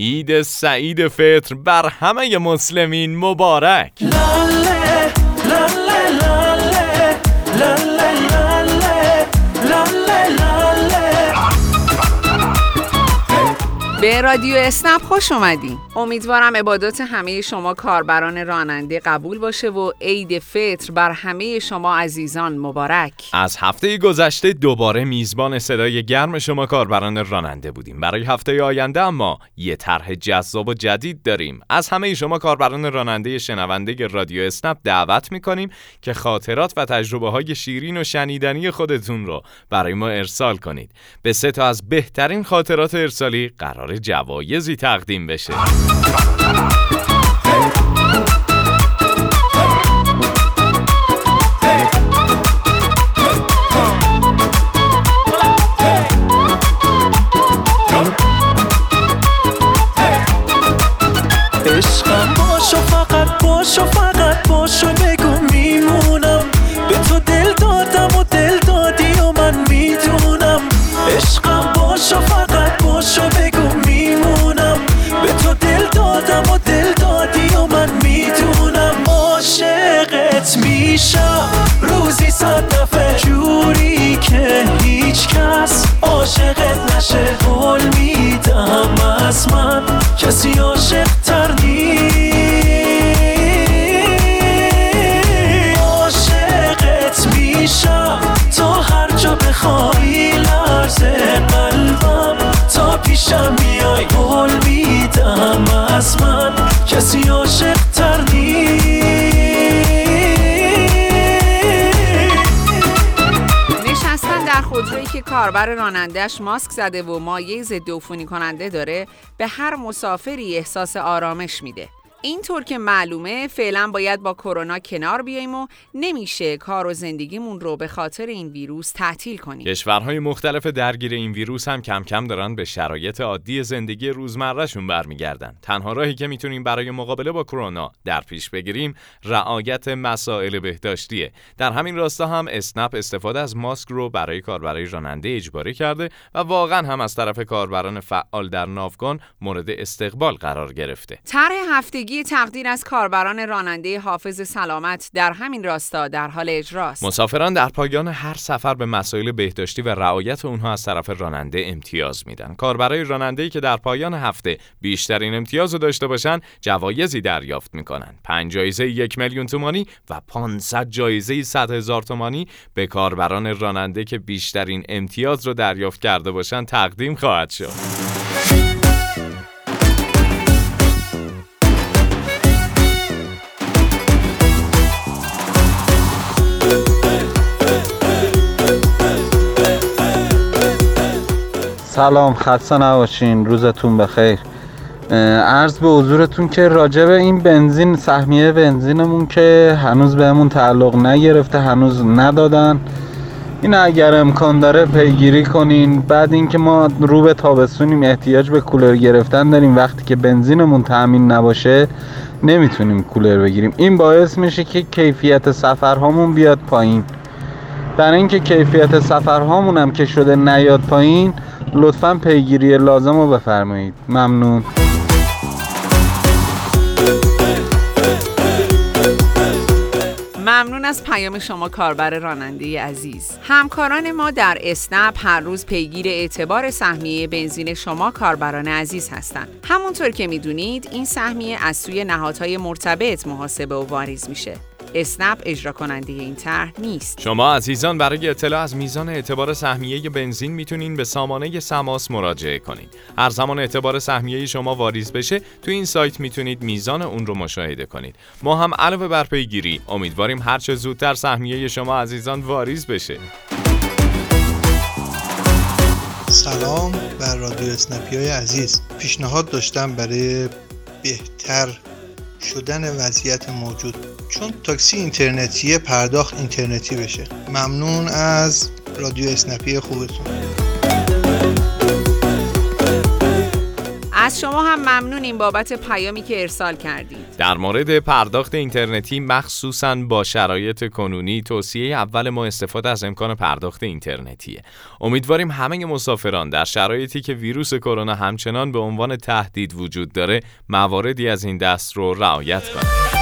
عید سعید فطر بر همه مسلمین مبارک. به رادیو اسنپ خوش اومدین. امیدوارم عبادات همه شما کاربران راننده قبول باشه و عید فطر بر همه شما عزیزان مبارک. از هفته گذشته دوباره میزبان صدای گرم شما کاربران راننده بودیم. برای هفته آینده اما یه طرح جذاب و جدید داریم. از همه شما کاربران راننده شنونده رادیو اسنپ دعوت می‌کنیم که خاطرات و تجربه های شیرین و شنیدنی خودتون رو برای ما ارسال کنید. به سه تا از بهترین خاطرات ارسالی قرار قرار جوایزی تقدیم بشه. میشم روزی صد دفعه. جوری که هیچ کس عاشقت نشه. قول میدم از من کسی عاشق تر عاشقت میشم تا هر جا بخوای لرزه قلبم. تا پیشم میای قول میدم از من کسی خودرویی که کاربر رانندهش ماسک زده و مایه ضد عفونی کننده داره به هر مسافری احساس آرامش میده. اینطور که معلومه فعلا باید با کرونا کنار بیاییم و نمیشه کار و زندگیمون رو به خاطر این ویروس تعطیل کنیم. کشورهای مختلف درگیر این ویروس هم کم کم دارن به شرایط عادی زندگی روزمرهشون برمیگردن. تنها راهی که می‌تونیم برای مقابله با کرونا در پیش بگیریم رعایت مسائل بهداشتیه. در همین راستا هم اسنپ استفاده از ماسک رو برای کاربرای راننده اجباری کرده و واقعا هم از طرف کاربران فعال در ناوگان مورد استقبال قرار گرفته. طرح هفتگی تقدیر از کاربران راننده حافظ سلامت در همین راستا در حال اجراست. مسافران در پایان هر سفر به مسائل بهداشتی و رعایت اونها از طرف راننده امتیاز میدن. کاربرای راننده‌ای که در پایان هفته بیشترین امتیاز رو داشته باشن جوایزی دریافت می‌کنن. پنج جایزه یک میلیون تومانی و 500 جایزه 100 هزار تومانی به کاربران راننده که بیشترین امتیاز رو دریافت کرده باشن تقدیم خواهد شد. سلام خسته نباشین روزتون بخیر. عرض به حضورتون که راجع به این بنزین سهمیه بنزینمون که هنوز بهمون تعلق نگرفته هنوز ندادن. این اگر امکان داره پیگیری کنین. بعد اینکه ما رو به تابستونیم احتیاج به کولر گرفتن داریم. وقتی که بنزینمون تامین نباشه نمی‌تونیم کولر بگیریم. این باعث میشه که کیفیت سفرهامون بیاد پایین. در اینکه کیفیت سفرهامون هم که شده نیاد پایین لطفا پیگیری لازم رو بفرمایید. ممنون. ممنون از پیام شما کاربر راننده عزیز. همکاران ما در اسنپ هر روز پیگیر اعتبار سهمیه بنزین شما کاربران عزیز هستند. همونطور که می‌دونید این سهمیه از سوی نهادهای مرتبط محاسبه و واریز میشه. اسنپ اجرا کننده این طرح نیست. شما عزیزان برای اطلاع از میزان اعتبار سهمیه بنزین می‌تونین به سامانه سماس مراجعه کنید. هر زمان اعتبار سهمیه شما واریز بشه تو این سایت می‌تونید میزان اون رو مشاهده کنید. ما هم علاوه بر پیگیری امیدواریم هر چه زودتر سهمیه شما عزیزان واریز بشه. سلام بر رادیو اسنپی های عزیز. پیشنهاد داشتم برای بهتر شدن وضعیت موجود. چون تاکسی اینترنتی پرداخت اینترنتی بشه. ممنون از رادیو اسنپی خوبتون. از شما هم ممنونیم بابت پیامی که ارسال کردید. در مورد پرداخت اینترنتی مخصوصا با شرایط کنونی توصیه اول ما استفاده از امکان پرداخت اینترنتیه. امیدواریم همه مسافران در شرایطی که ویروس کرونا همچنان به عنوان تهدید وجود داره مواردی از این دست رو رعایت کنند.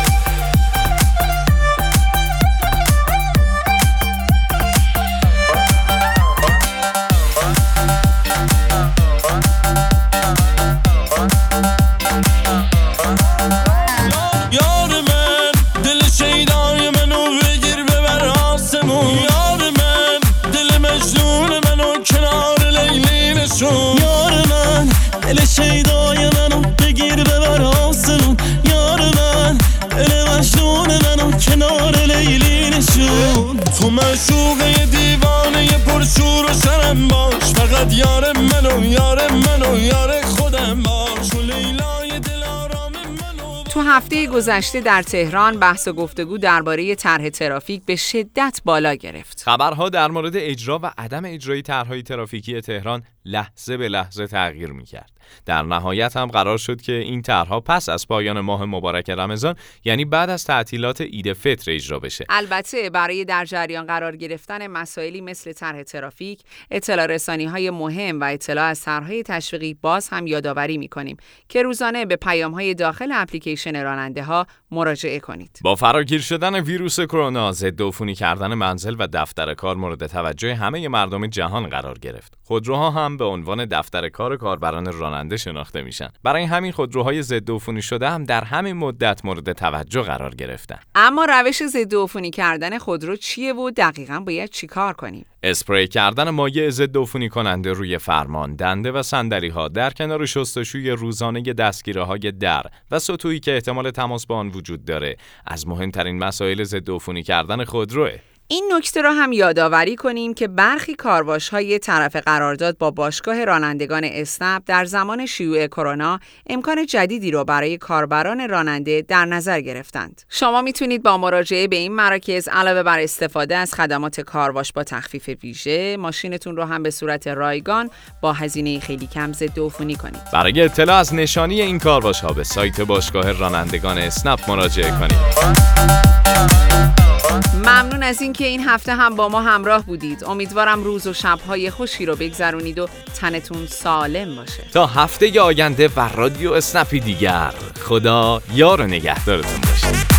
معشوقه دیوانه پرشور و شرم باش فقط یار منو یار منو یار خودم باش و لیلای دلارام منو تو هفته گذشته در تهران بحث و گفتگو درباره طرح ترافیک به شدت بالا گرفت. خبرها در مورد اجرا و عدم اجرای طرحهای ترافیکی تهران لحظه به لحظه تغییر می‌کرد. در نهایت هم قرار شد که این طرحها پس از پایان ماه مبارک رمضان یعنی بعد از تعطیلات عید فطر اجرا بشه. البته برای در جریان قرار گرفتن مسائلی مثل طرح ترافیک اطلاع رسانی های مهم و اطلاع از طرحهای تشویقی باز هم یادآوری می‌کنیم که روزانه به پیام های داخل اپلیکیشن راننده ها مراجعه کنید. با فراگیر شدن ویروس کرونا ضد عفونی کردن منزل و دفتر کار مورد توجه همه مردم جهان قرار گرفت. خودروها هم به عنوان دفتر کار کاربران راننده شناخته میشن. برای همین خودروهای ضد عفونی شده هم در همین مدت مورد توجه قرار گرفتن. اما روش ضد عفونی کردن خودرو چیه و دقیقا باید چیکار کنیم؟ اسپری کردن مایع ضد عفونی کننده روی فرمان، دنده و صندلی ها در کنار شستشوی روزانه دستگیره های در و سطوحی که احتمال تماس با آن وجود داره. از مهمترین مسائل ضد عفونی کردن خودروه. این نکته را هم یادآوری کنیم که برخی کارواش های طرف قرارداد با باشگاه رانندگان اسنپ در زمان شیوع کرونا امکان جدیدی را برای کاربران راننده در نظر گرفتند. شما می‌تونید با مراجعه به این مراکز علاوه بر استفاده از خدمات کارواش با تخفیف ویژه ماشینتون رو هم به صورت رایگان با هزینه خیلی کم ضد عفونی کنید. برای اطلاع از نشانی این کارواش ها به سایت باشگاه رانندگان اسنپ مراجعه کنید. ممنون از اینکه این هفته هم با ما همراه بودید. امیدوارم روز و شبهای خوشی رو بگذرونید و تنتون سالم باشه. تا هفته آینده و رادیو اسنپی دیگر. خدا یار و نگهدارتون باشه.